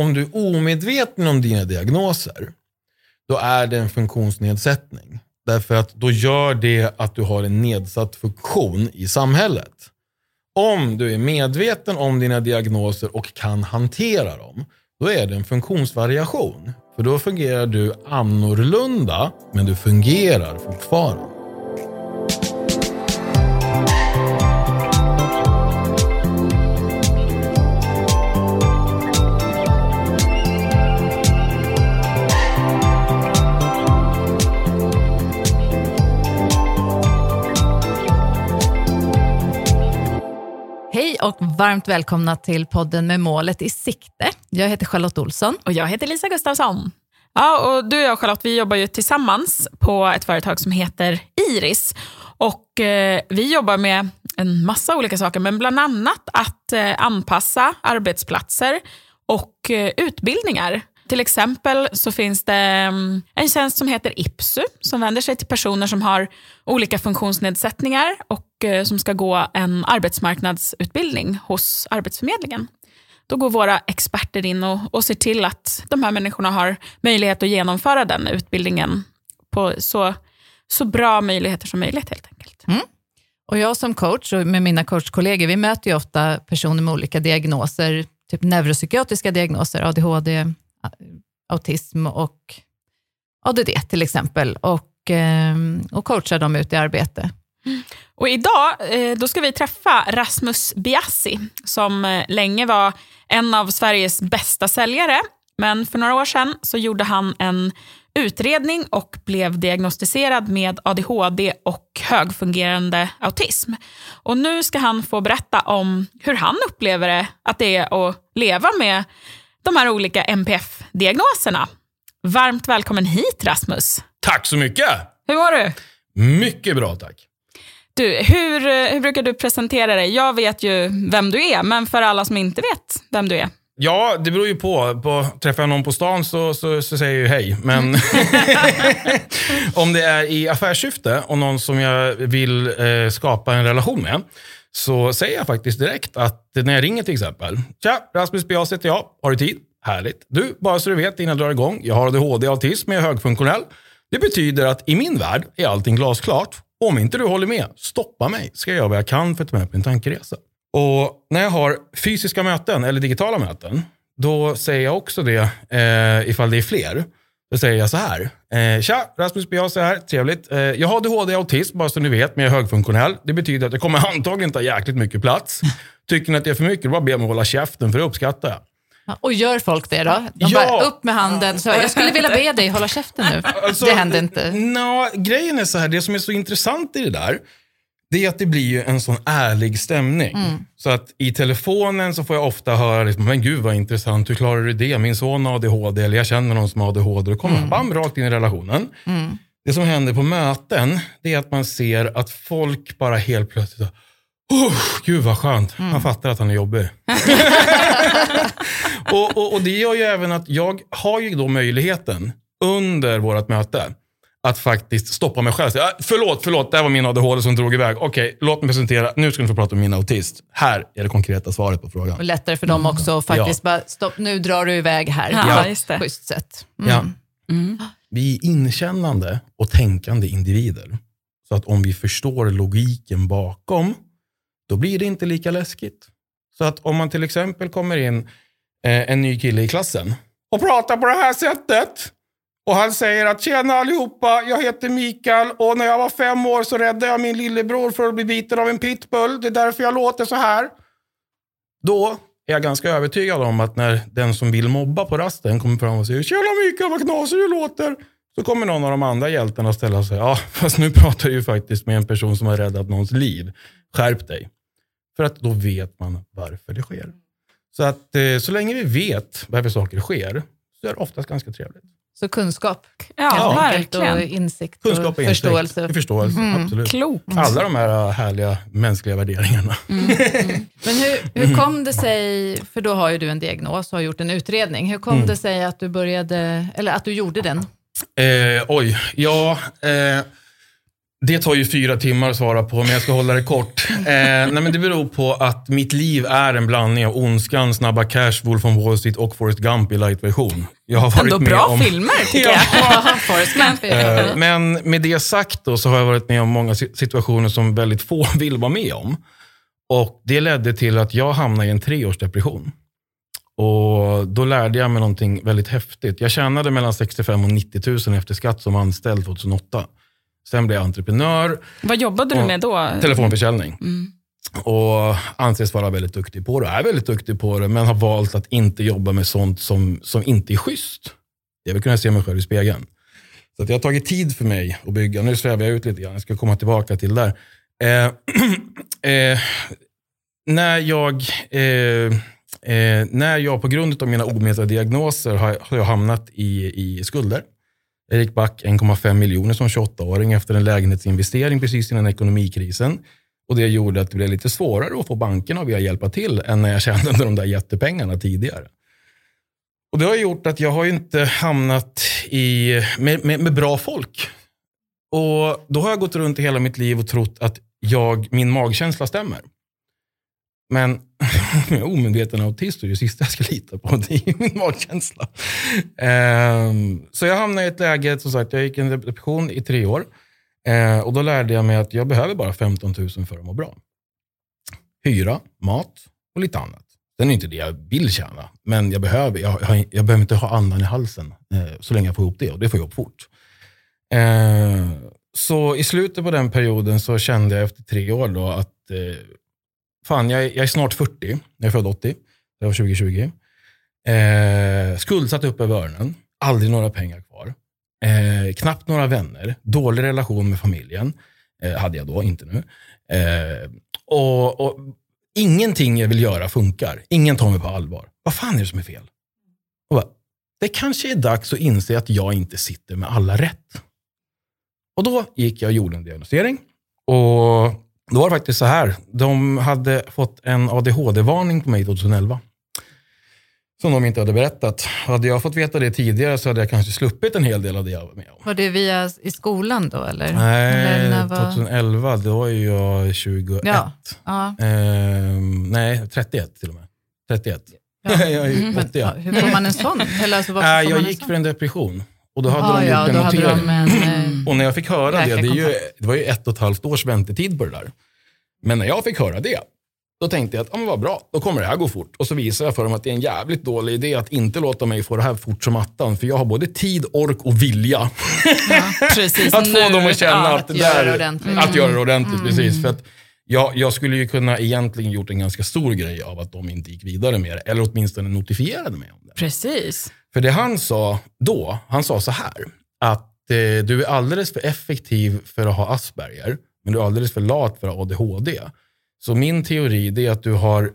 om du är omedveten om dina diagnoser, då är det en funktionsnedsättning. Därför att då gör det att du har en nedsatt funktion i samhället. Om du är medveten om dina diagnoser och kan hantera dem, då är det en funktionsvariation. För då fungerar du annorlunda, men du fungerar fortfarande. Och varmt välkomna till podden med målet i sikte. Jag heter Charlotte Olsson. Och jag heter Lisa Gustafsson. Ja, och du och jag Charlotte, vi jobbar ju tillsammans på ett företag som heter Iris. Och eh, vi jobbar med en massa olika saker, men bland annat att eh, anpassa arbetsplatser och eh, utbildningar. Till exempel så finns det mm, en tjänst som heter IPSU som vänder sig till personer som har olika funktionsnedsättningar och eh, som ska gå en arbetsmarknadsutbildning hos Arbetsförmedlingen. Då går våra experter in och, och ser till att de här människorna har möjlighet att genomföra den utbildningen på så, så bra möjligheter som möjligt helt enkelt. Mm. Och jag som coach och med mina coachkollegor, vi möter ju ofta personer med olika diagnoser, typ neuropsykiatriska diagnoser, ADHD, Eh, autism och ADD till exempel, och, ehm, och coachar dem ut i arbete. Och idag eh, då ska vi träffa Rasmus Biassi som eh, länge var en av Sveriges bästa säljare. Men för några år sedan så gjorde han en utredning och blev diagnostiserad med ADHD och högfungerande autism. Och nu ska han få berätta om hur han upplever det att det är att leva med de här olika NPF-diagnoserna. Varmt välkommen hit Rasmus. Tack så mycket! Hur mår du? Mycket bra tack. Du, hur, hur brukar du presentera dig? Jag vet ju vem du är, men för alla som inte vet vem du är. Ja, det beror ju på. på träffar jag någon på stan så, så, så säger jag ju hej. Men om det är i affärssyfte och någon som jag vill eh, skapa en relation med, så säger jag faktiskt direkt att när jag ringer till exempel. Tja, Rasmus Bias heter jag. Har du tid? Härligt. Du, bara så du vet innan jag drar igång. Jag har ADHD, autism, jag är högfunktionell. Det betyder att i min värld är allting glasklart. Om inte du håller med, stoppa mig. Ska jag göra vad jag kan för att ta med på en tankeresa. Och när jag har fysiska möten eller digitala möten, då säger jag också det eh, ifall det är fler. Då säger jag så här. Eh, Tja, Rasmus är här. Trevligt. Eh, jag har ADHD och autism, bara så ni vet, men jag är högfunktionell. Det betyder att jag kommer antagligen ta jäkligt mycket plats. Tycker ni att det är för mycket, då bara be mig hålla käften, för det uppskattar jag. Ja, Och gör folk det då? De Ja. bara upp med handen. Så, jag skulle vilja be dig hålla käften nu. Alltså, det händer inte. Nå, grejen är så här, det som är så intressant i det där, det är att det blir ju en sån ärlig stämning. Mm. Så att i telefonen så får jag ofta höra, liksom, men gud vad intressant, hur klarar du det? Min son har ADHD, eller jag känner någon som har ADHD. Då kommer Mm. bam, rakt in i relationen. Det som händer på möten, det är att man ser att folk bara helt plötsligt, oh, gud vad skönt, Mm. man fattar att han är jobbig. och, och, och det gör ju även att jag har ju då möjligheten under vårt möte att faktiskt stoppa mig själv. säga, "Ah, Förlåt, förlåt, det här var min ADHD som drog iväg. Okej, låt mig presentera. Nu ska ni få prata om min autist. Här är det konkreta svaret på frågan. Och lättare för dem också att faktiskt bara, stopp, nu drar du iväg här. Ja, just det. Schysst sätt. Ja. Vi är inkännande och tänkande individer. Så att om vi förstår logiken bakom, då blir det inte lika läskigt. Så att om man till exempel kommer in eh, en ny kille i klassen och pratar på det här sättet. Och han säger att tjena allihopa, jag heter Mikael och när jag var fem år så räddade jag min lillebror för att bli biten av en pitbull. Det är därför jag låter så här. Då är jag ganska övertygad om att när den som vill mobba på rasten kommer fram och säger “Tjena Mikael, vad knasig du låter” så kommer någon av de andra hjältarna ställa sig “Ja, fast nu pratar du ju faktiskt med en person som har räddat någons liv. Skärp dig.” För att då vet man varför det sker. Så att eh, så länge vi vet varför saker sker så är det oftast ganska trevligt. Så kunskap Ja, helt enkelt, och verkligen. insikt Kunskap och och insikt. förståelse. Förståelse, absolut. Klokt. Alla de här äh, härliga mänskliga värderingarna. Men hur, hur kom det sig, för då har ju du en diagnos och har gjort en utredning. Hur kom det sig att du började, eller att du gjorde den? Eh, oj, ja. Eh, Det tar ju fyra timmar att svara på, men jag ska hålla det kort. Eh, nej, men det beror på att mitt liv är en blandning av Ondskan, Snabba Cash, Wolf on Wall Street och Forrest Gump i light-version. Jag har varit Ändå med bra om... filmer tycker Ja. jag. Forrest Gump är Eh, Men med det sagt då, så har jag varit med om många si- situationer som väldigt få vill vara med om. Och Det ledde till att jag hamnade i en treårsdepression. Och Då lärde jag mig någonting väldigt häftigt. Jag tjänade mellan 65 och 90 000 efter skatt som anställd 2008. Sen blev jag entreprenör, Vad jobbade du med då? telefonförsäljning. Mm. Och anses vara väldigt duktig på det, är väldigt duktig på det, men har valt att inte jobba med sånt som, som inte är schysst. Jag vill kunna se mig själv i spegeln. Så att det har tagit tid för mig att bygga. Nu svävar jag ut lite grann, jag ska komma tillbaka till där. Eh, eh, när, jag, eh, eh, när jag på grund av mina omedvetna diagnoser har, har jag hamnat i, i skulder. Jag gick back 1,5 miljoner som 28-åring efter en lägenhetsinvestering precis innan ekonomikrisen. Och Det gjorde att det blev lite svårare att få bankerna att vilja hjälpa till än när jag tjänade de där jättepengarna tidigare. Och Det har gjort att jag har inte hamnat i, med, med, med bra folk. Och Då har jag gått runt i hela mitt liv och trott att jag, min magkänsla stämmer. Men om jag är omedveten autist och det sista jag ska lita på det är ju min magkänsla. Um, så jag hamnade i ett läge, som sagt, jag gick en depression i tre år. Uh, och då lärde jag mig att jag behöver bara 15 000 för att må bra. Hyra, mat och lite annat. Sen är inte det jag vill tjäna, men jag behöver, jag, jag, jag behöver inte ha andan i halsen uh, så länge jag får ihop det och det får jag ihop fort. Uh, så i slutet på den perioden så kände jag efter tre år då att eh, fan, jag, är- jag är snart 40, jag är född 80, det var 2020. Eh, skuldsatt upp över öronen, aldrig några pengar kvar. Eh, knappt några vänner, dålig relation med familjen, eh, hade jag då, inte nu. Eh, och, och Ingenting jag vill göra funkar, ingen tar mig på allvar. Vad fan är det som är fel? Och bara, det kanske är dags att inse att jag inte sitter med alla rätt. Och då gick jag och gjorde en diagnostisering. Och då var det faktiskt så här, de hade fått en ADHD-varning på mig 2011 som de inte hade berättat. Hade jag fått veta det tidigare så hade jag kanske sluppit en hel del av det jag var med om. Var det via i skolan då eller? Nej, eller var- 2011, då är jag 21. Ja. Ja. Ehm, nej, 31 till och med. 31. Ja. jag är ju Men, 80. ja, hur får man en sån? Eller alltså, får jag en gick för en depression. Och då hade Ja, de ja, gjort en då hade notering. Och när jag fick höra det, det, är ju, det var ju ett och ett halvt års väntetid på det där. Men när jag fick höra det, då tänkte jag att ja, men vad bra, då kommer det här gå fort. Och så visar jag för dem att det är en jävligt dålig idé att inte låta mig få det här fort som attan. För jag har både tid, ork och vilja Precis, att få nu- dem att känna ja. att det göra där, det ordentligt. Att göra det ordentligt, precis. För att jag, jag skulle ju kunna egentligen gjort en ganska stor grej av att de inte gick vidare med det. Eller åtminstone notifierade mig om det. Precis. För det han sa då, han sa så här, att Eh, du är alldeles för effektiv för att ha Asperger, men du är alldeles för lat för att ha ADHD. Så min teori det är att du har,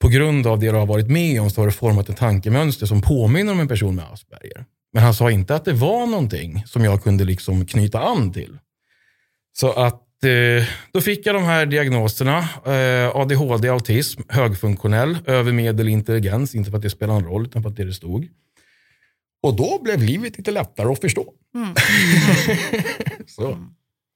på grund av det du har varit med om, så har du format ett tankemönster som påminner om en person med Asperger. Men han sa inte att det var någonting som jag kunde liksom knyta an till. Så att eh, då fick jag de här diagnoserna. Eh, ADHD, autism, högfunktionell, övermedel intelligens. Inte för att det spelar någon roll, utan för att det, det stod. Och då blev livet lite lättare att förstå. Mm. Så.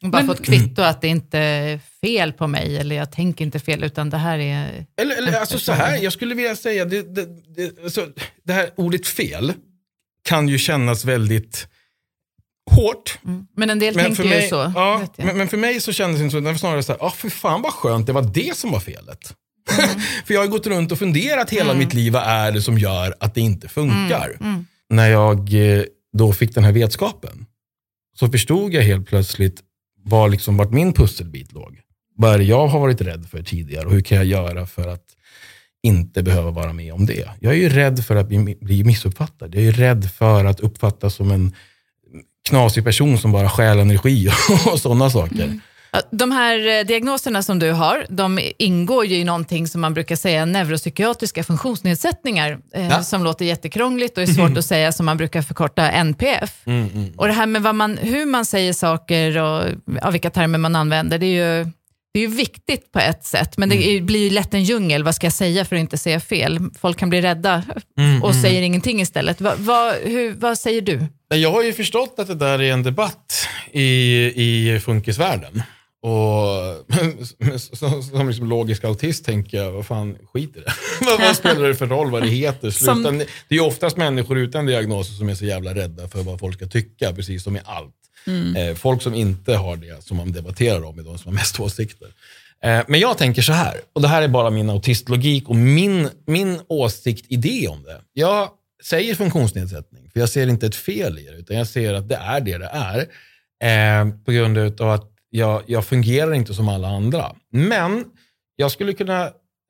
Bara Men- fått kvitto att det inte är fel på mig eller jag tänker inte fel utan det här är... Eller, eller alltså så här, jag skulle vilja säga, det, det, det, alltså, det här ordet fel kan ju kännas väldigt hårt. Mm. Men en del Men tänker mig, ju så. ja, men, men för mig så kändes det inte så. Det var snarare så här, ah, för fan vad skönt, det var det som var felet. för jag har gått runt och funderat hela Mm. mitt liv, vad är det som gör att det inte funkar? När jag eh, då fick den här vetskapen så förstod jag helt plötsligt var liksom, vart min pusselbit låg. Vad är det jag har varit rädd för tidigare och hur kan jag göra för att inte behöva vara med om det? Jag är ju rädd för att bli, missuppfattad. Jag är ju rädd för att uppfattas som en knasig person som bara stjäl energi och sådana saker. Mm. De här eh, diagnoserna som du har, de ingår ju i någonting som man brukar säga neuropsykiatriska funktionsnedsättningar, eh, Ja. som låter jättekrångligt och är svårt att säga, som man brukar förkorta NPF. Mm, mm. Och det här med man, hur man säger saker och ja, vilka termer man använder, det är ju det är ju viktigt på ett sätt, men det Mm. blir lätt en djungel. Vad ska jag säga för att inte säga fel? Folk kan bli rädda Mm, och säger ingenting istället. Va, vad- hur, vad säger du? Jag har ju förstått att det där är en debatt i, i funkisvärlden. Och som, som liksom logisk autist tänker jag, vad fan, skit i det. vad, spelar det för roll vad det heter? Sluta. Som- Det är oftast människor utan diagnoser som är så jävla rädda för vad folk ska tycka, precis som i allt. Eh, folk som inte har det, som man debatterar om, är de som har mest åsikter. Eh, men jag tänker så här, och det här är bara min autistlogik och min, min åsikt, idé om det. Jag säger funktionsnedsättning, för jag ser inte ett fel i det, utan jag ser att det är det det är. Eh, på grund av att jag, jag fungerar inte som alla andra. Men jag skulle kunna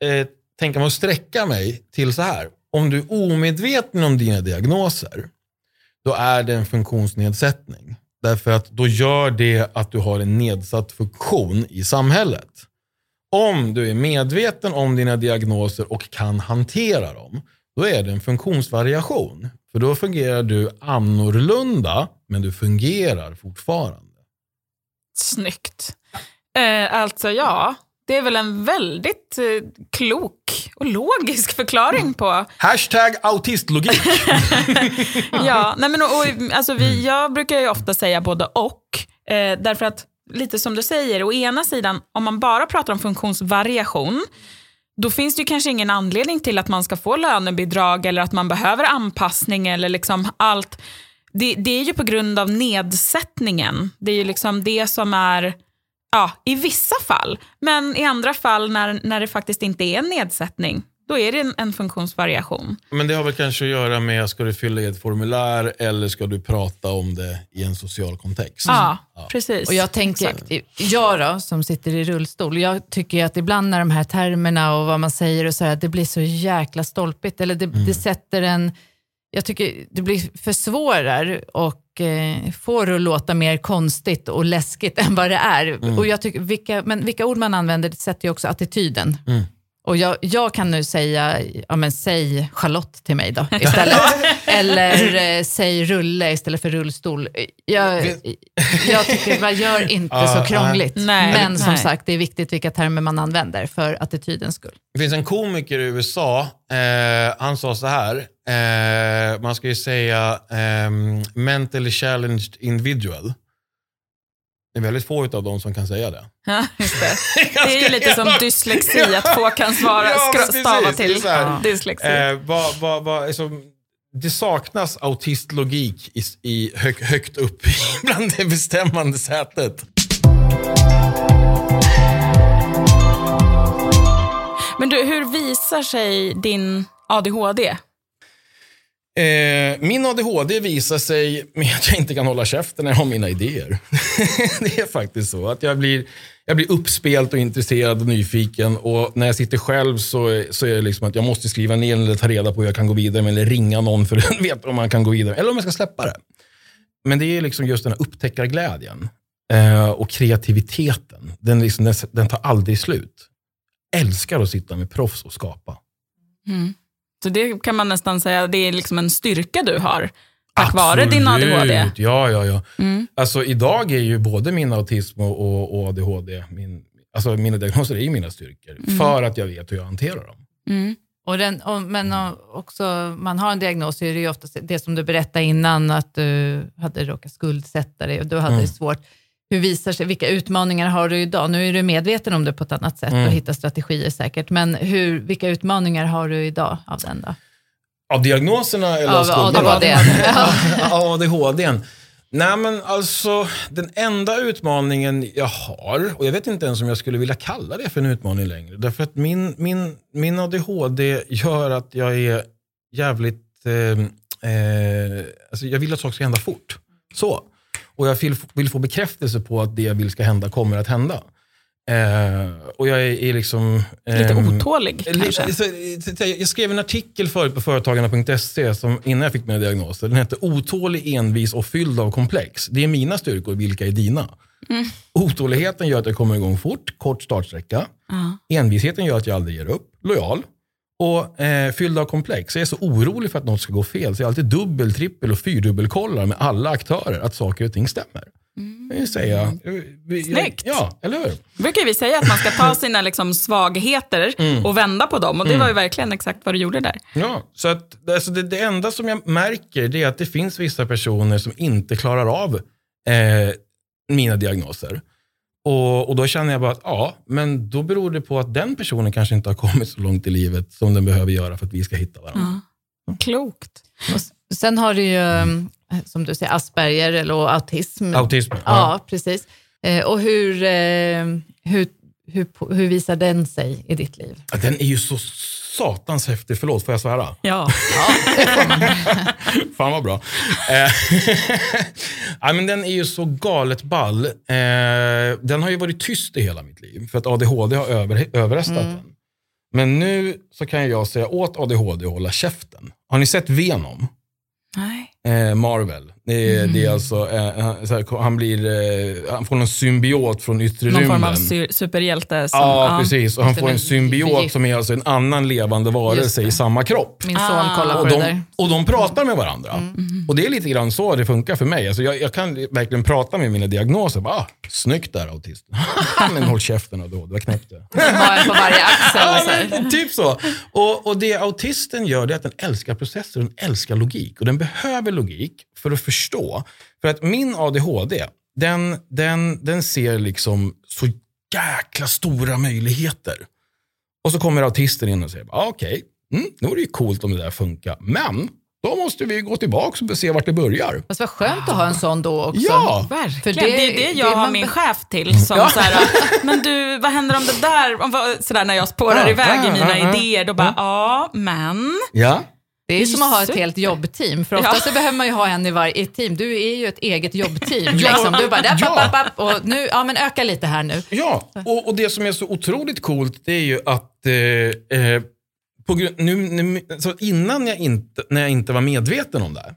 eh, tänka mig att sträcka mig till så här. Om du är omedveten om dina diagnoser, då är det en funktionsnedsättning. Därför att då gör det att du har en nedsatt funktion i samhället. Om du är medveten om dina diagnoser och kan hantera dem, då är det en funktionsvariation. För då fungerar du annorlunda, men du fungerar fortfarande. Snyggt. Eh, alltså ja, det är väl en väldigt eh, klok och logisk förklaring på... Hashtag autistlogik. Ja, nej men och, och, alltså vi, jag brukar ju ofta säga både och. Eh, därför att, lite som du säger, å ena sidan, om man bara pratar om funktionsvariation, då finns det ju kanske ingen anledning till att man ska få lönebidrag eller att man behöver anpassning eller liksom allt. Det, det är ju på grund av nedsättningen. Det är ju liksom det som är, ja, i vissa fall. Men i andra fall när, när det faktiskt inte är en nedsättning, då är det en, en funktionsvariation. Men det har väl kanske att göra med, ska du fylla i ett formulär eller ska du prata om det i en social kontext? Ja, precis. Och jag tänker, jag då, som sitter i rullstol, jag tycker att ibland när de här termerna och vad man säger och så här, det blir så jäkla stolpigt. Eller det, det sätter en, jag tycker det blir försvårar och eh, får det att låta mer konstigt och läskigt än vad det är. Och jag tycker, vilka, men vilka ord man använder det sätter ju också attityden. Och jag, jag kan nu säga, ja men säg Charlotte till mig då istället. Eller eh, säg rulle istället för rullstol. Jag, jag tycker man gör inte Ja, så krångligt. nej. men som Nej. sagt, det är viktigt vilka termer man använder för attitydens skull. Det finns en komiker i USA, eh, han sa så här, eh, man ska ju säga ehm, mentally challenged individual. Det är väldigt få av dem som kan säga det. Ja, just det. det är ju lite som dyslexi, att få kan svara, Ja, precis. stava till ja. dyslexi. Eh, vad, vad, vad, alltså, det saknas autistlogik i, i hög, högt upp bland det bestämmande sätet. Men du, hur visar sig din ADHD? Eh, min ADHD visar sig med att jag inte kan hålla käften när jag har mina idéer. det är faktiskt så. att Jag blir, jag blir uppspelt och intresserad och nyfiken. Och när jag sitter själv så, så är det liksom att jag måste skriva ner eller ta reda på hur jag kan gå vidare med, eller ringa någon för att veta om man kan gå vidare. Eller om jag ska släppa det. Men det är liksom just den här upptäckarglädjen eh, och kreativiteten. Den, liksom, den, den tar aldrig slut. Älskar att sitta med proffs och skapa. Mm. Så det kan man nästan säga, det är liksom en styrka du har. Tack vare din ADHD. Ja, ja, ja. Mm. Alltså idag är ju både min autism och, och, och ADHD, min, alltså mina diagnoser är ju mina styrkor. Mm. För att jag vet hur jag hanterar dem. Och den, och, men och, också, man har en diagnos så är det ju ofta det som du berättade innan, att du hade råkat skuldsätta dig och du hade det svårt. Hur visar sig, vilka utmaningar har du idag? Nu är du medveten om det på ett annat sätt och hittar strategier säkert, men hur, vilka utmaningar har du idag av den då? Av diagnoserna eller Av skulderna? ADHD. Av ADHD. Nej men alltså, den enda utmaningen jag har, och jag vet inte ens om jag skulle vilja kalla det för en utmaning längre. Därför att min, min, min ADHD gör att jag är jävligt, eh, eh, alltså jag vill att saker ska hända fort. Så. Och jag vill, vill få bekräftelse på att det jag vill ska hända kommer att hända. Eh, och jag är, är liksom... Lite ehm, otålig Li- kanske. så- så- Jag skrev en artikel förut på företagarna.se som innan jag fick mina diagnoser. Den hette Otålig, envis och fylld av komplex. Det är mina styrkor, vilka är dina? Mm. Otåligheten gör att jag kommer igång fort, kort startsträcka. Envisheten gör att jag aldrig ger upp, lojal. Och eh, fylld av komplex. Jag är så orolig för att något ska gå fel så jag alltid dubbel, trippel och fyrdubbelkollar med alla aktörer att saker och ting stämmer. Det vill säga, eh, vi- Mm. Snyggt. Ja, eller hur? brukar vi säga att man ska ta sina liksom svagheter Mm. och vända på dem. Och det var ju verkligen exakt vad du gjorde där. Ja, så att, alltså det, det enda som jag märker det är att det finns vissa personer som inte klarar av eh, mina diagnoser. Och, och Då känner jag bara att ja, men då beror det på att den personen kanske inte har kommit så långt i livet som den behöver göra för att vi ska hitta varandra. Ja. Klokt. Och sen har du ju, mm, som du säger, Asperger eller autism. Autism. Ja, ja precis. Eh, och hur, eh, hur, hur, hur visar den sig i ditt liv? Den är ju så satans häftig. Förlåt, får jag svära? Ja. Fan vad bra. Eh, ja, men den är ju så galet ball. Eh, den har ju varit tyst i hela mitt liv, för att ADHD har över, överröstat mm. den. Men nu så kan jag säga åt ADHD att hålla käften. Har ni sett Venom? Nej. Eh, Marvel. Det är, mm. det är alltså, eh, här, han, blir, eh, han får en symbiot från yttre Någon rymden. Någon form av superhjälte. Som, ja, ja, precis. Och han får en symbiot som är alltså en annan levande varelse i samma kropp. Min son ah. kollar på och de, det där. Och de pratar med varandra. Mm. Och det är lite grann så det funkar för mig. Alltså jag, jag kan verkligen prata med mina diagnoser. Bara, ah, snyggt där autist. Men håll käften och då, det var knäppt det. på varje axel. ja, typ så. Och, och det autisten gör det är att den älskar processer, den älskar logik. Och den behöver logik för att förstå. För att min ADHD, den, den, den ser liksom så jäkla stora möjligheter. Och så kommer autisten in och säger, ah, okej, okay, mm, nu är det ju coolt om det där funkar. Men då måste vi gå tillbaka och se vart det börjar. Fast vad skönt att ha en sån då också. Ja, verkligen. För det, det är det jag det har min chef till. Som ja. så här, men du, vad händer om det där, om, så där när jag spårar ja, iväg ja, i mina ja, idéer, då bara, ja, men. Ja. Det är som att ha ett helt jobbteam, för ofta ja. behöver man ju ha en i varje team. Du är ju ett eget jobbteam. Liksom. Du bara, där, ja. Papp, papp, och nu, ja men öka lite här nu. Ja, och, och det som är så otroligt coolt, det är ju att eh, eh, på nu, nu, så innan jag inte, när jag inte var medveten om det här,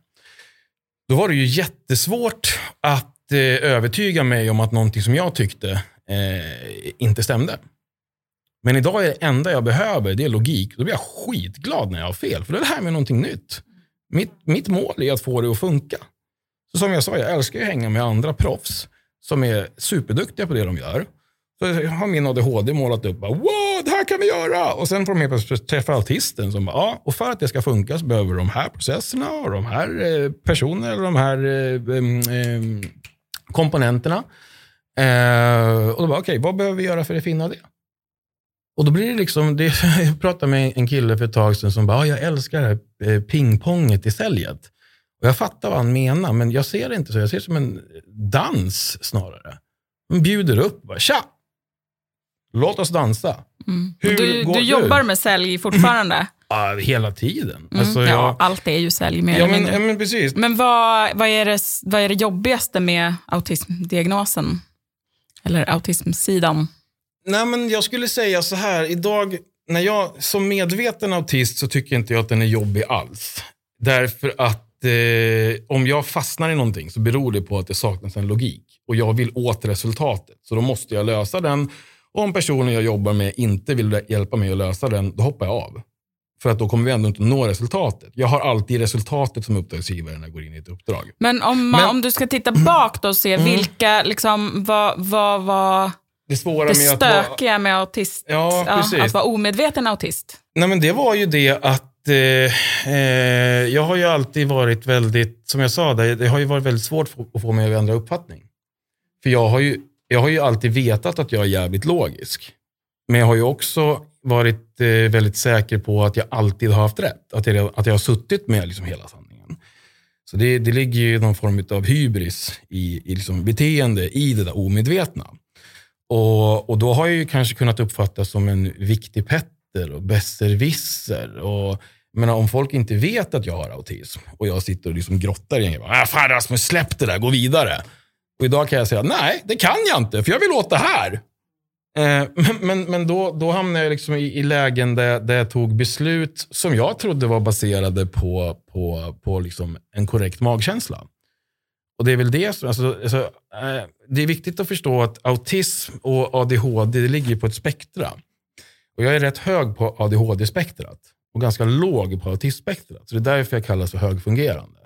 då var det ju jättesvårt att eh, övertyga mig om att någonting som jag tyckte eh, inte stämde. Men idag är det enda jag behöver, det är logik. Då blir jag skitglad när jag har fel, för då är det här med någonting nytt. Mitt, mitt mål är att få det att funka. Så som jag sa, jag älskar att hänga med andra proffs som är superduktiga på det de gör. Så har min ADHD målat upp, bara, wow, det här kan vi göra. Och sen får de helt plötsligt träffa autisten som bara, ja, och för att det ska funka så behöver de här processerna och de här eh, personerna eller de här eh, eh, komponenterna. Eh, och då bara, okej, okay, vad behöver vi göra för att finna det? Och då blir det liksom, det, jag pratade med en kille för ett tag sedan som bara, jag älskar det här eh, pingponget i säljet. Och jag fattar vad han menar, men jag ser det inte så. Jag ser det som en dans snarare. Man bjuder upp, bara, tja! Låt oss dansa. Mm. du, du jobbar med sälj fortfarande? Ja, hela tiden. Mm, alltså, jag... allt är ju sälj mer ja, eller mindre. Ja, men precis. Men vad, vad, är det, vad är det jobbigaste med autismdiagnosen? Eller autismsidan? Nej, men jag skulle säga så här. Idag, när jag som medveten autist så tycker inte jag att den är jobbig alls. Därför att eh, om jag fastnar i någonting så beror det på att det saknas en logik. Och jag vill åt resultatet. Så då måste jag lösa den. Och om personen jag jobbar med inte vill hjälpa mig att lösa den, då hoppar jag av. För att då kommer vi ändå inte nå resultatet. Jag har alltid resultatet som uppdragsgivare när jag går in i ett uppdrag. Men om, man, Men, om du ska titta bak då och se mm. vilka, liksom, vad, vad, vad det svåra det med stökiga att vara, med autist, ja, ja, att vara omedveten autist? Nej, men det var ju det att eh, eh, jag har ju alltid varit väldigt, som jag sa, det, det har ju varit väldigt svårt att få mig att ändra uppfattning. För jag har, ju, jag har ju alltid vetat att jag är jävligt logisk. Men jag har ju också varit eh, väldigt säker på att jag alltid har haft rätt. Att jag, att jag har suttit med liksom hela sanningen. Så det, det ligger ju någon form av hybris i, i liksom beteende i det där omedvetna. Och, och då har jag ju kanske kunnat uppfattas som en viktig petter och besserwisser. Och, men om folk inte vet att jag har autism och jag sitter och liksom grottar i en grej. Ah, fan Rasmus, släpp det där, gå vidare. Och idag kan jag säga, nej, det kan jag inte, för jag vill åt det här. Eh, men men, men då, då hamnade jag liksom i, i lägen där, där jag tog beslut som jag trodde var baserade på, på, på liksom en korrekt magkänsla. Och det är väl det som, alltså, alltså, eh, det är viktigt att förstå att autism och ADHD det ligger på ett spektra. Och jag är rätt hög på ADHD-spektrat och ganska låg på autismspektrat. Så det är därför jag kallas för högfungerande.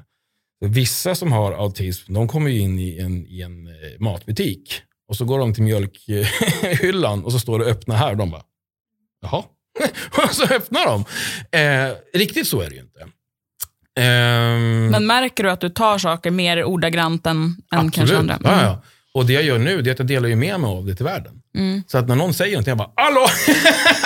Så vissa som har autism, de kommer in i en, i en eh, matbutik och så går de till mjölkhyllan och så står det öppna här. Och de bara, jaha. och så öppnar de. Eh, riktigt så är det ju inte. Um, Men märker du att du tar saker mer ordagrant än, än kanske andra? Mm. Ja, ja. Och det jag gör nu det är att jag delar ju med mig av det till världen. Mm. Så att när någon säger någonting, jag bara, hallå,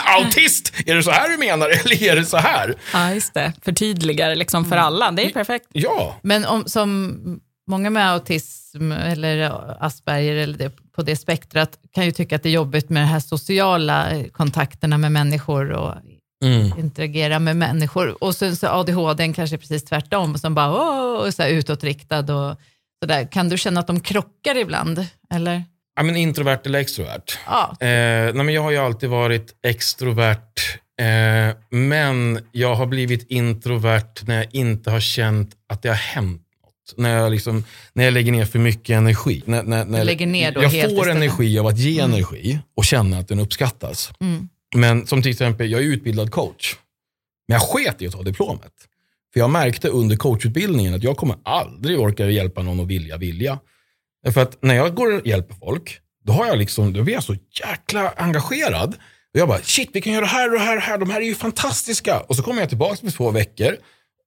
autist, är det så här du menar eller är det så här? Ja, just det. Förtydligare liksom för alla. Det är perfekt. Ja, Men om, som många med autism eller Asperger eller det, på det spektrat kan ju tycka att det är jobbigt med de här sociala kontakterna med människor och mm. interagera med människor. Och sen så ADHD kanske är precis tvärtom, som bara åh, och så här utåtriktad och sådär. Kan du känna att de krockar ibland? Eller? ja men introvert eller extrovert. Ja, Eh, nej, men jag har ju alltid varit extrovert, eh, men jag har blivit introvert när jag inte har känt att det har hänt. När jag, liksom, när jag lägger ner för mycket energi. När, när, när jag helt får istället. energi av att ge energi och känna att den uppskattas. Mm. Men som till exempel, jag är utbildad coach. Men jag sket i att ta diplomet. För jag märkte under coachutbildningen att jag kommer aldrig orka hjälpa någon att vilja vilja. För att när jag går och hjälper folk, då, har jag liksom, då blir jag så jäkla engagerad. Och jag bara, shit vi kan göra det här och det här och det här, de här är ju fantastiska. Och så kommer jag tillbaka med två veckor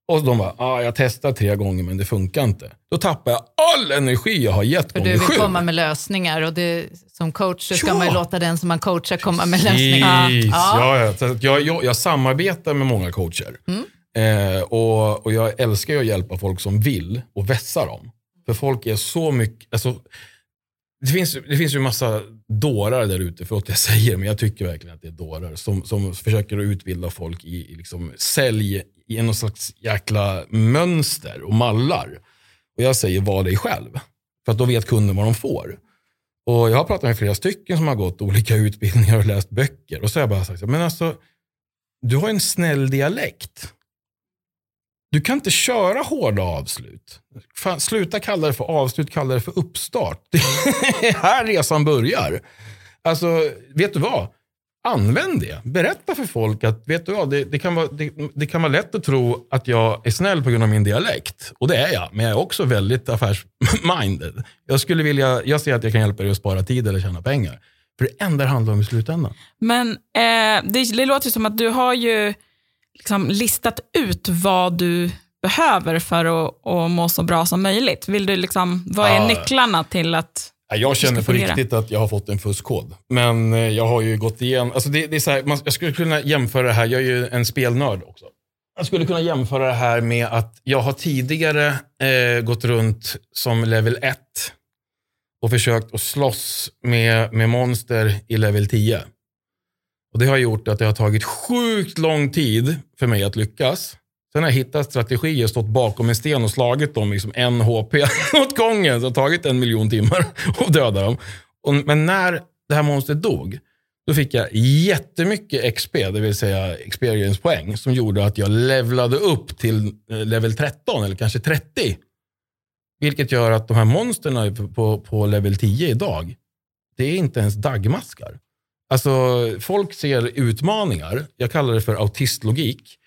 och de bara, ah, jag testar tre gånger men det funkar inte. Då tappar jag all energi jag har gett för gånger du vill sju. komma med lösningar och det, som coach så ska Ja. man ju låta den som man coachar komma med lösningar. Ja. ja. Ja, jag, jag, jag samarbetar med många coacher. Eh, och, och jag älskar att hjälpa folk som vill och vässa dem. För folk är så mycket, alltså, det finns, det finns ju massa dårar där ute, förlåt att jag säger men jag tycker verkligen att det är dårar som, som försöker utbilda folk i, i liksom sälj i någon slags jäkla mönster och mallar. Och jag säger var dig själv, för att då vet kunden vad de får. Och jag har pratat med flera stycken som har gått olika utbildningar och läst böcker. Och så har jag bara sagt, men alltså, du har en snäll dialekt. Du kan inte köra hårda avslut. Fan, sluta kalla det för avslut, kalla det för uppstart. Det är här resan börjar. Alltså, vet du vad? Använd det. Berätta för folk att vet du vad, det, det, kan vara, det, det kan vara lätt att tro att jag är snäll på grund av min dialekt. Och det är jag, men jag är också väldigt affärsminded. Jag, skulle vilja, jag ser att jag kan hjälpa dig att spara tid eller tjäna pengar. För det enda det handlar om i slutändan. Men eh, det, det låter som att du har ju liksom listat ut vad du behöver för att, att må så bra som möjligt. Vill du liksom, vad är nycklarna till att... Ja, Jag känner på riktigt att jag har fått en fuskkod. Men eh, jag har ju gått igenom, alltså det, det är så här, man, jag skulle kunna jämföra det här, jag är ju en spelnörd också. Jag skulle kunna jämföra det här med att jag har tidigare eh, gått runt som level 1 och försökt att slåss med, med monster i level 10. Och Det har gjort att det har tagit sjukt lång tid för mig att lyckas. Sen har jag hittat strategier, stått bakom en sten och slagit dem liksom en HP åt gången. Så det har tagit en miljon timmar att döda dem. Och, men när det här monstret dog, då fick jag jättemycket XP, det vill säga experience-poäng, som gjorde att jag levlade upp till eh, level 13 eller kanske 30. Vilket gör att de här monsterna på, på, på level 10 idag, det är inte ens dagmaskar. Alltså, folk ser utmaningar, jag kallar det för autistlogik.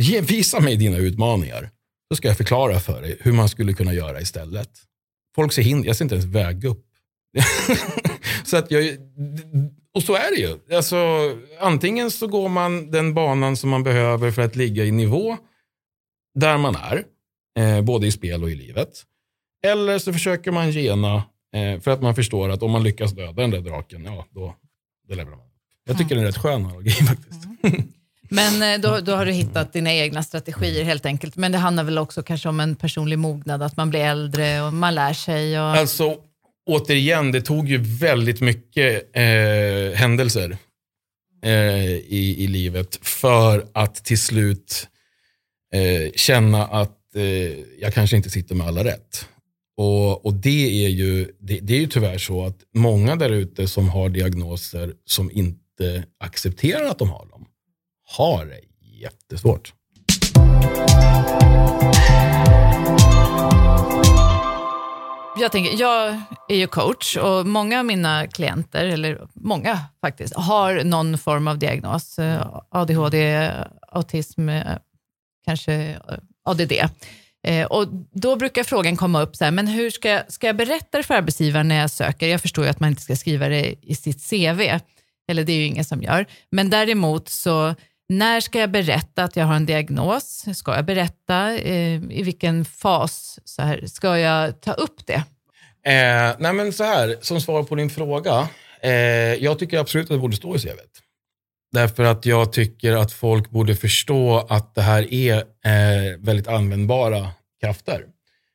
Ge, visa mig dina utmaningar, Då ska jag förklara för dig hur man skulle kunna göra istället. Folk ser hinder, jag ser inte ens väg upp. så att jag, och så är det ju. Alltså, antingen så går man den banan som man behöver för att ligga i nivå där man är, eh, både i spel och i livet. Eller så försöker man gena eh, för att man förstår att om man lyckas döda den där draken, ja då, då lever man. Jag tycker det är en rätt skön analogi faktiskt. Men eh, då, då har du hittat dina egna strategier helt enkelt. Men det handlar väl också kanske om en personlig mognad, att man blir äldre och man lär sig. Och... Alltså, återigen, det tog ju väldigt mycket eh, händelser eh, i, i livet för att till slut eh, känna att eh, jag kanske inte sitter med alla rätt. Och, och det, är ju, det, det är ju tyvärr så att många där ute som har diagnoser som inte accepterar att de har dem, har det jättesvårt. Jag, tänker, jag är ju coach och många av mina klienter, eller många faktiskt, har någon form av diagnos. Eh, ADHD, autism, eh, kanske eh, ADD. Eh, Och då brukar frågan komma upp, så här, men hur ska jag, ska jag berätta det för arbetsgivaren när jag söker? Jag förstår ju att man inte ska skriva det i sitt CV, eller det är ju ingen som gör. Men däremot så, när ska jag berätta att jag har en diagnos? Ska jag berätta? Eh, I vilken fas så här, ska jag ta upp det? Eh, nej men så här, som svar på din fråga. Eh, jag tycker absolut att det borde stå i CVt. Därför att jag tycker att folk borde förstå att det här är eh, väldigt användbara krafter.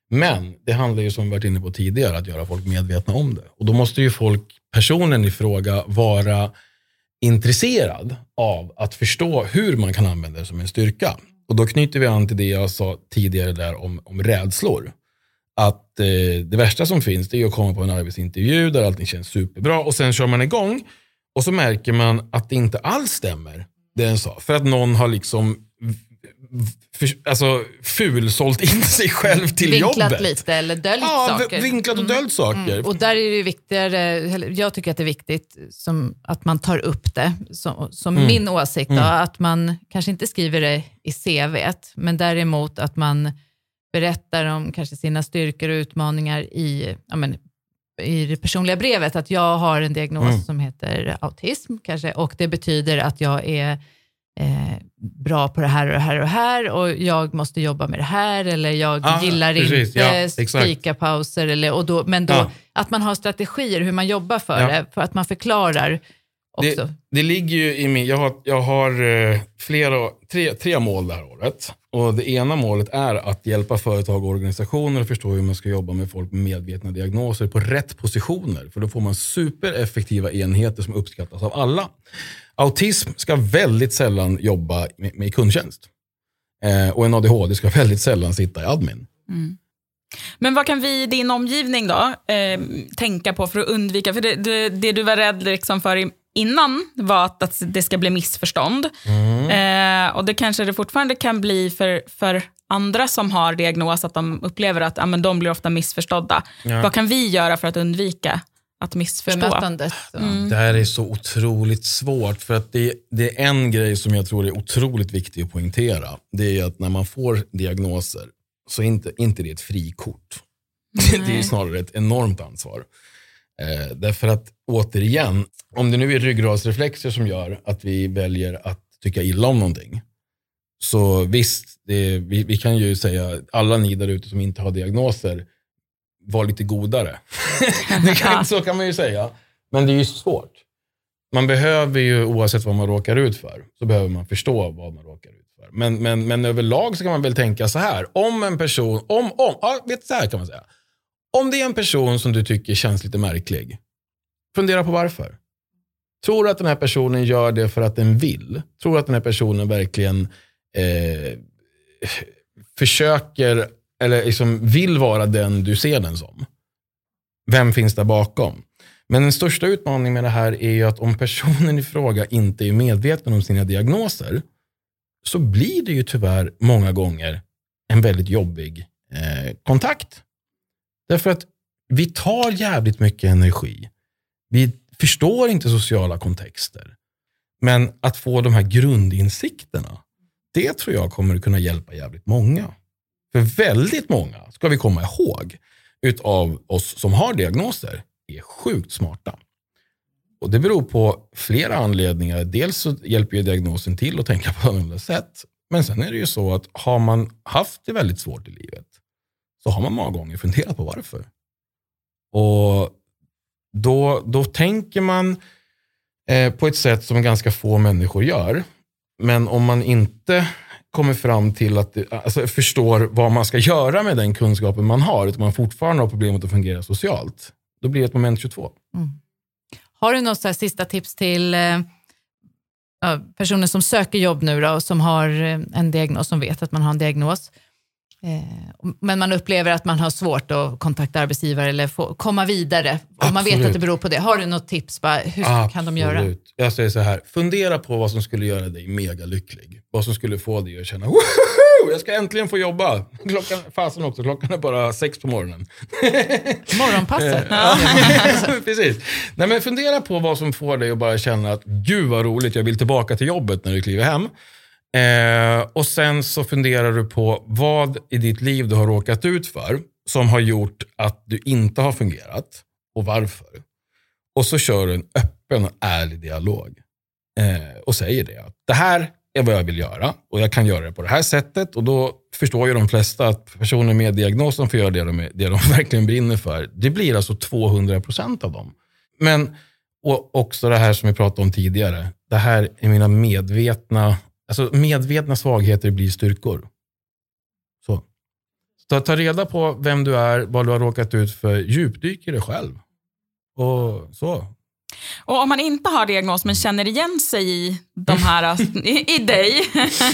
Men det handlar ju som vi varit inne på tidigare att göra folk medvetna om det. Och då måste ju folk, personen i fråga, vara intresserad av att förstå hur man kan använda det som en styrka. Och då knyter vi an till det jag sa tidigare där om, om rädslor. Att eh, det värsta som finns det är att komma på en arbetsintervju där allting känns superbra och sen kör man igång och så märker man att det inte alls stämmer det den sa. För att någon har liksom för, alltså, fulsålt in sig själv till vinklat jobbet. lite eller döljt ja, saker. Vinklat och döljt saker. Mm. Och där är det viktigare, jag tycker att det är viktigt som, att man tar upp det, som, som Mm. min åsikt, då, Mm. att man kanske inte skriver det i CVt, men däremot att man berättar om kanske sina styrkor och utmaningar i, ja, men, i det personliga brevet, att jag har en diagnos Mm. som heter autism kanske, och det betyder att jag är eh, bra på det här och det här och det här och jag måste jobba med det här eller jag Ah, gillar precis. inte Ja, fikapauser. Eller, och då, men då, Ja. att man har strategier hur man jobbar för Ja. det, för att man förklarar också. Det, det ligger ju i min, jag har, jag har eh, flera, tre, tre mål det här året. Och det ena målet är att hjälpa företag och organisationer att förstå hur man ska jobba med folk med medvetna diagnoser på rätt positioner. För då får man supereffektiva enheter som uppskattas av alla. Autism ska väldigt sällan jobba med, med kundtjänst. Eh, och en ADHD ska väldigt sällan sitta i admin. Men vad kan vi i din omgivning då eh, tänka på för att undvika, för det, det, det du var rädd liksom för i- innan var att, att det ska bli missförstånd. Eh, och det kanske det fortfarande kan bli för, för andra som har diagnos, att de upplever att ja, men de blir ofta missförstådda. Ja. Vad kan vi göra för att undvika att missförstå? Så. Det här är så otroligt svårt för att det, det är en grej som jag tror är otroligt viktig att poängtera. Det är att när man får diagnoser så är inte, inte det ett frikort. Det är snarare ett enormt ansvar. Eh, därför att återigen, om det nu är ryggradsreflexer som gör att vi väljer att tycka illa om någonting. Så visst, det, vi, vi kan ju säga alla ni där ute som inte har diagnoser, var lite godare. kan, så kan man ju säga. Men det är ju svårt. Man behöver ju, oavsett vad man råkar ut för, så behöver man förstå vad man råkar ut för. Men, men, men överlag så kan man väl tänka så här. Om en person, om, om, ja, vet så här kan man säga. Om det är en person som du tycker känns lite märklig, fundera på varför. Tror du att den här personen gör det för att den vill? Tror du att den här personen verkligen eh, försöker, eller liksom vill vara den du ser den som? Vem finns där bakom? Men den största utmaningen med det här är ju att om personen i fråga inte är medveten om sina diagnoser så blir det ju tyvärr många gånger en väldigt jobbig eh, kontakt. Därför att vi tar jävligt mycket energi. Vi förstår inte sociala kontexter. Men att få de här grundinsikterna, det tror jag kommer att kunna hjälpa jävligt många. För väldigt många, ska vi komma ihåg, utav oss som har diagnoser är sjukt smarta. Och Det beror på flera anledningar. Dels så hjälper ju diagnosen till att tänka på ett annorlunda sätt. Men sen är det ju så att har man haft det väldigt svårt i livet så har man många gånger funderat på varför. Och då, då tänker man eh, på ett sätt som ganska få människor gör. Men om man inte kommer fram till att alltså förstår vad man ska göra med den kunskapen man har, utan man fortfarande har problemet att fungera socialt, då blir det ett moment 22. Mm. Har du något så här sista tips till eh, personer som söker jobb nu då, och som har eh, en diagnos, som vet att man har en diagnos, eh, men man upplever att man har svårt att kontakta arbetsgivare eller få, komma vidare, och man vet Absolut. att det beror på det. Har du något tips? Bara, hur kan de göra? Absolut. Jag säger så här, fundera på vad som skulle göra dig mega lycklig. Vad som skulle få dig att känna, Woho! jag ska äntligen få jobba. Klockan, fasen också, klockan är bara sex på morgonen. Morgonpasset? Ja. Precis. Nej, men fundera på vad som får dig att bara känna att gud vad roligt, jag vill tillbaka till jobbet när du kliver hem. Eh, och sen så funderar du på vad i ditt liv du har råkat ut för som har gjort att du inte har fungerat och varför. Och så kör du en öppen och ärlig dialog eh, och säger det. Att det här är vad jag vill göra och jag kan göra det på det här sättet och då förstår ju de flesta att personer med diagnosen får göra det de, det de verkligen brinner för. Det blir alltså 200 procent av dem. Men och också det här som vi pratade om tidigare. Det här är mina medvetna, alltså medvetna svagheter blir styrkor. Så. Ta, ta reda på vem du är, vad du har råkat ut för, djupdyk i dig själv. Och så. Och om man inte har diagnos men känner igen sig i de här, i, i dig,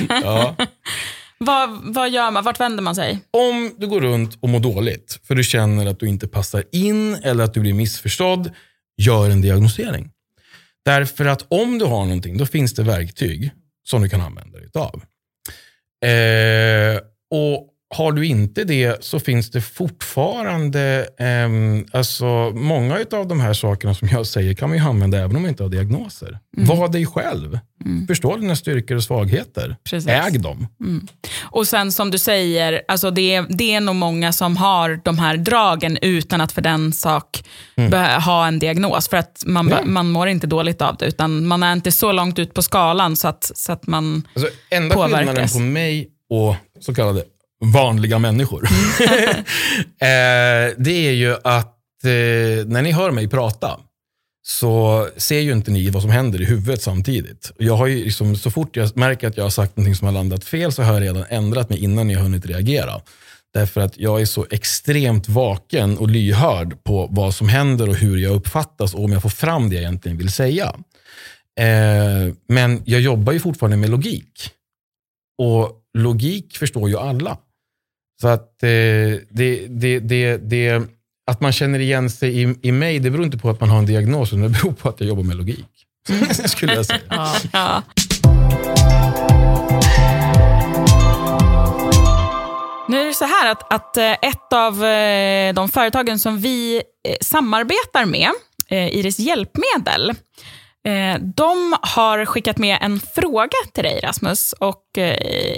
Ja. vad, vad gör man? Vart vänder man sig? Om du går runt och mår dåligt för du känner att du inte passar in eller att du blir missförstådd, gör en diagnosering. Därför att om du har någonting, då finns det verktyg som du kan använda dig av. Eh, och har du inte det så finns det fortfarande, ehm, alltså många av de här sakerna som jag säger kan man ju använda även om man inte har diagnoser. Var dig själv. Förstå dina styrkor och svagheter. Precis. Äg dem. Och sen som du säger, alltså det, är, det är nog många som har de här dragen utan att för den sak bör ha en diagnos. För att man, Ja. man mår inte dåligt av det, utan man är inte så långt ut på skalan så att, så att man... Alltså, enda Påverkas. skillnaden på mig och så kallade vanliga människor, eh, det är ju att eh, när ni hör mig prata så ser ju inte ni vad som händer i huvudet samtidigt. Jag har ju liksom, så fort jag märker att jag har sagt någonting som har landat fel så har jag redan ändrat mig innan jag har hunnit reagera. Därför att jag är så extremt vaken och lyhörd på vad som händer och hur jag uppfattas och om jag får fram det jag egentligen vill säga. Eh, men jag jobbar ju fortfarande med logik. Och logik förstår ju alla. Så att eh, det, det, det, det, att man känner igen sig i, i mig, det beror inte på att man har en diagnos, utan det beror på att jag jobbar med logik. skulle jag säga. Ja. Ja. Nu är det så här att, att eh, ett av eh, de företagen som vi eh, samarbetar med, Iris Hjälpmedel, Eh, de har skickat med en fråga till dig Rasmus. Och, eh,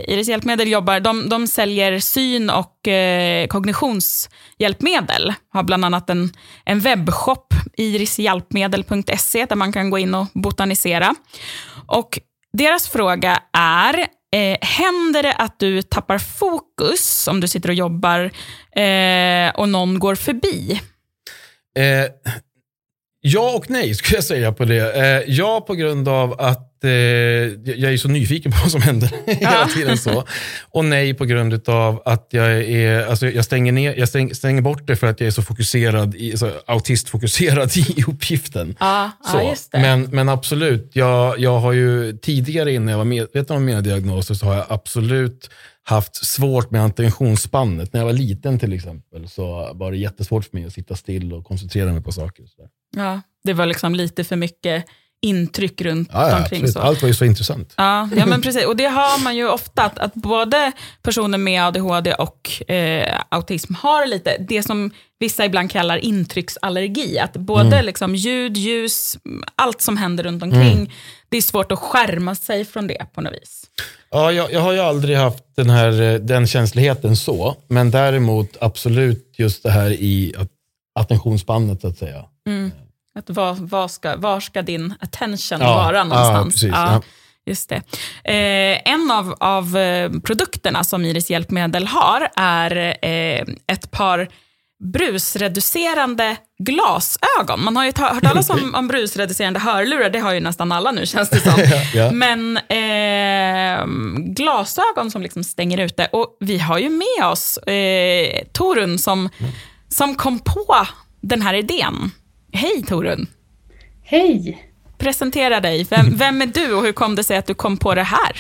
Iris Hjälpmedel jobbar, de, de säljer syn och eh, kognitionshjälpmedel. Har bland annat en, en webbshop, irishjälpmedel.se, där man kan gå in och botanisera. Och deras fråga är, eh, händer det att du tappar fokus om du sitter och jobbar eh, och någon går förbi? Eh, ja och nej skulle jag säga på det. Eh, ja på grund av att eh, jag är så nyfiken på vad som händer hela tiden. så. Och nej på grund av att jag, är, alltså jag, stänger, ner, jag stäng, stänger bort det för att jag är så fokuserad, i, så autistfokuserad i uppgiften. Ja, Så. Men, men absolut, jag, jag har ju tidigare innan jag var medveten om mina diagnoser så har jag absolut haft svårt med attentionsspannet. När jag var liten till exempel så var det jättesvårt för mig att sitta still och koncentrera mig på saker. Så. Ja, det var liksom lite för mycket intryck runt Ja, ja, omkring. absolut. Så. Allt var ju så intressant. Ja, ja, men precis. Och det har man ju ofta, att, att både personer med ADHD och eh, autism har lite, det som vissa ibland kallar intrycksallergi. Att både liksom, ljud, ljus, allt som händer runt omkring, det är svårt att skärma sig från det på något vis. Ja, jag, jag har ju aldrig haft den, här, eh, den känsligheten så, men däremot absolut just det här i att- så att säga. Att var, var, ska, var ska din attention Ja, vara ja, någonstans? precis, ja. Just det. Eh, en av, av eh, produkterna som Iris Hjälpmedel har är eh, ett par brusreducerande glasögon. Man har ju hört talas om, om brusreducerande hörlurar, det har ju nästan alla nu känns det som. Ja. Men eh, glasögon som liksom stänger ute. Och vi har ju med oss eh, Torun som, som kom på den här idén. Hej Torun! Hej! Presentera dig. Vem, vem är du och hur kom det sig att du kom på det här?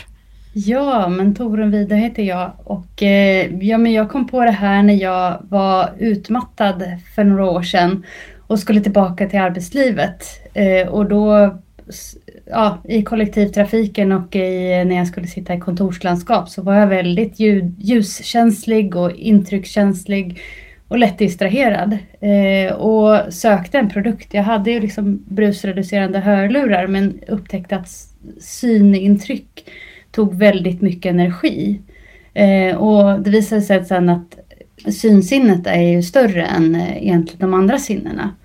Ja, men Torun Vida heter jag och eh, ja, men jag kom på det här när jag var utmattad för några år sedan och skulle tillbaka till arbetslivet. Eh, och då ja, i kollektivtrafiken och i, när jag skulle sitta i kontorslandskap så var jag väldigt ljud, ljuskänslig och intryckskänslig och lätt distraherad. Eh, och sökte en produkt. Jag hade ju liksom brusreducerande hörlurar men upptäckte att synintryck tog väldigt mycket energi. Eh, och det visade sig sen att synsinnet är ju större än eh, egentligen de andra sinnena.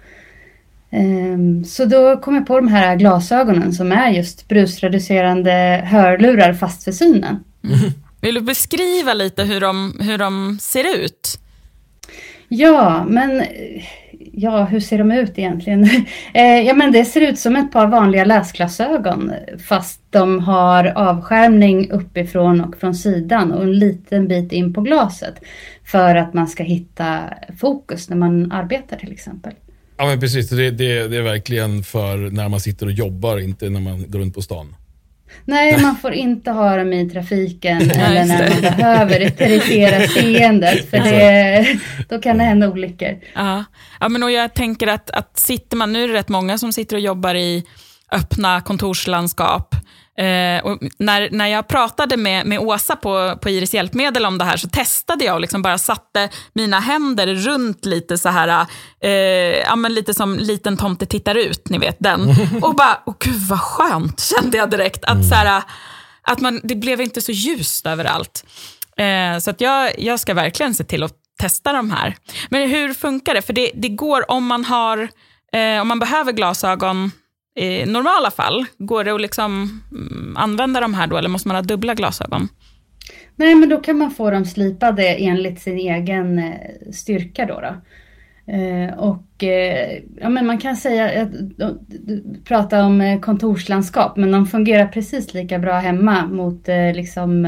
Ehm, så då kom jag på de här glasögonen som är just brusreducerande hörlurar fast för synen. Mm. Vill du beskriva lite hur de, hur de ser ut? Ja, men ja, hur ser de ut egentligen? Eh, ja, men det ser ut som ett par vanliga läsglasögon fast de har avskärmning uppifrån och från sidan och en liten bit in på glaset för att man ska hitta fokus när man arbetar till exempel. Ja, men precis. Det, det, det är verkligen för när man sitter och jobbar, inte när man går runt på stan. Nej, man får inte ha dem i trafiken eller när man behöver korrigera seendet. För det, då kan det hända olyckor. Ja, ja men och jag tänker att, att sitter man, nu är det rätt många som sitter och jobbar i öppna kontorslandskap. Eh, och när, när jag pratade med, med Åsa på, på Iris Hjälpmedel om det här så testade jag och liksom bara satte mina händer runt lite så här, eh, ja, men lite som liten tomte tittar ut, ni vet den. Och bara, åh gud vad skönt kände jag direkt. Att, så här, att man, det blev inte så ljust överallt. Eh, så att jag, jag ska verkligen se till att testa de här. Men hur funkar det? För det, det går om man har, eh, om man behöver glasögon i normala fall, går det att liksom mm, använda de här då eller måste man ha dubbla glasögon? Nej, men då kan man få dem slipade enligt sin egen eh, styrka. Då, då. Eh, och eh, ja, men man kan säga, att prata om eh, kontorslandskap, men de fungerar precis lika bra hemma mot eh, liksom,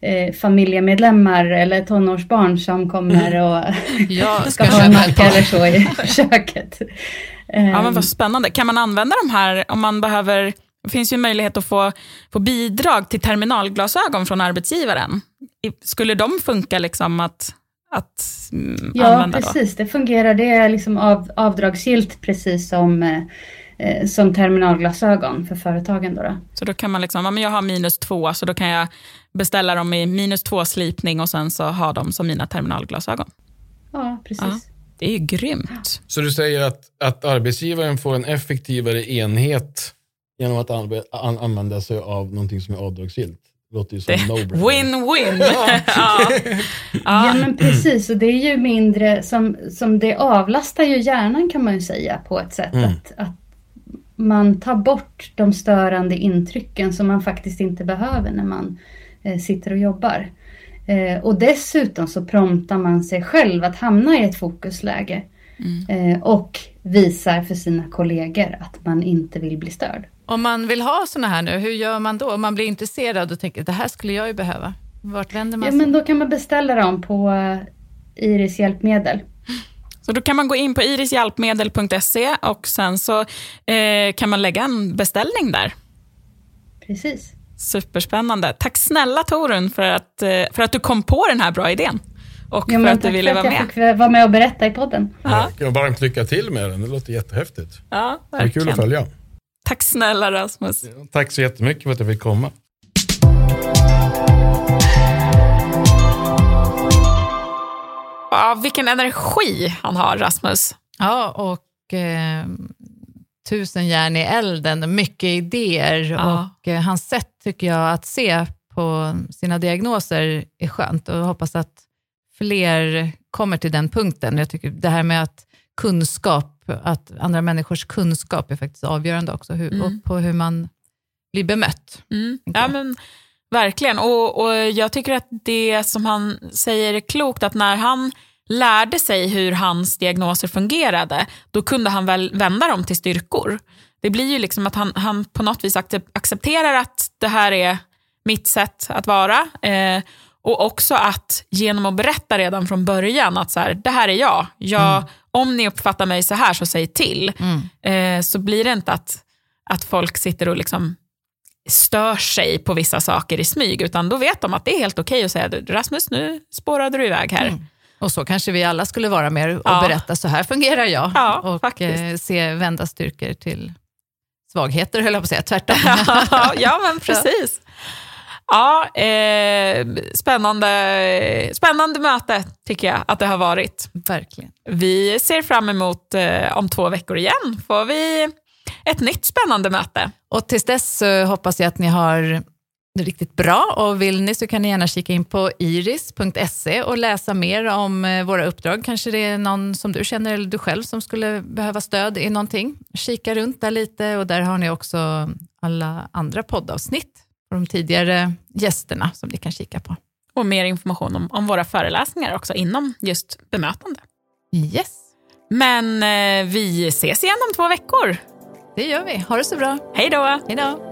eh, familjemedlemmar eller tonårsbarn som kommer och ja, ska ha en macka eller så i köket. Ja, men vad ehm. spännande. Kan man använda de här om man behöver det finns ju möjlighet att få, få bidrag till terminalglasögon från arbetsgivaren. Skulle de funka liksom att, att mm, ja, använda då? Ja, precis. Det fungerar. Det är liksom av, avdragsgillt precis som, eh, som terminalglasögon för företagen. Då, då. Så då kan man liksom, ja, men jag har minus två, så då kan jag beställa dem i minus två slipning och sen så ha dem som mina terminalglasögon. Ja, precis. Ja. Det är ju grymt. Så du säger att, att arbetsgivaren får en effektivare enhet genom att an använda sig av någonting som är avdragsgillt? Låter ju som Win-win. ja. ja. ja, men precis. Och det är ju mindre, som, som det avlastar ju hjärnan kan man ju säga på ett sätt. Mm. Att, att man tar bort de störande intrycken som man faktiskt inte behöver när man eh, sitter och jobbar. Eh, och dessutom så promptar man sig själv att hamna i ett fokusläge. Mm. Eh, och visar för sina kollegor att man inte vill bli störd. Om man vill ha såna här nu, hur gör man då? Om man blir intresserad och tänker det här skulle jag ju behöva. Vart vänder man sig? Ja, men då kan man beställa dem på eh, Iris hjälpmedel. Så då kan man gå in på irishjälpmedel.se och sen så eh, kan man lägga en beställning där. Precis. Superspännande. Tack snälla Torun för att, eh, för att du kom på den här bra idén. Och ja, för att du ville vara med. Tack för att jag fick vara med och berätta i podden. Ja. Ja, varmt lycka till med den. Det låter jättehäftigt. Ja, verkligen. Det är kul att följa. Tack snälla Rasmus. Ja, tack så jättemycket för att jag fick komma. Ja, vilken energi han har, Rasmus. Ja, och eh, tusen järn i elden, mycket idéer ja. och eh, hans sätt tycker jag att se på sina diagnoser är skönt och jag hoppas att fler kommer till den punkten. Jag tycker det här med att kunskap, att andra människors kunskap är faktiskt avgörande också hur, mm. på hur man blir bemött. Mm. Ja, men, verkligen, och, och jag tycker att det som han säger är klokt, att när han lärde sig hur hans diagnoser fungerade, då kunde han väl vända dem till styrkor. Det blir ju liksom att han, han på något vis accepterar att det här är mitt sätt att vara. Eh, och också att genom att berätta redan från början att så här, det här är jag. jag mm. Om ni uppfattar mig så här så säg till. Mm. Eh, så blir det inte att, att folk sitter och liksom stör sig på vissa saker i smyg, utan då vet de att det är helt okej okay att säga Rasmus, nu spårade du iväg här. Mm. Och så kanske vi alla skulle vara mer och ja. berätta, så här fungerar jag. Ja, och eh, se vända styrkor till svagheter, höll jag på att säga. Tvärtom. ja, men precis. Ja, eh, spännande, spännande möte tycker jag att det har varit. Verkligen. Vi ser fram emot eh, om två veckor igen. får vi ett nytt spännande möte. Och tills dess hoppas jag att ni har riktigt bra och vill ni så kan ni gärna kika in på iris.se och läsa mer om eh, våra uppdrag. Kanske det är någon som du känner eller du själv som skulle behöva stöd i någonting. Kika runt där lite och där har ni också alla andra poddavsnitt och de tidigare gästerna som ni kan kika på. Och mer information om, om våra föreläsningar också inom just bemötande. Yes, Men eh, vi ses igen om två veckor. det gör vi. Ha det så bra. Hej då! Hej då.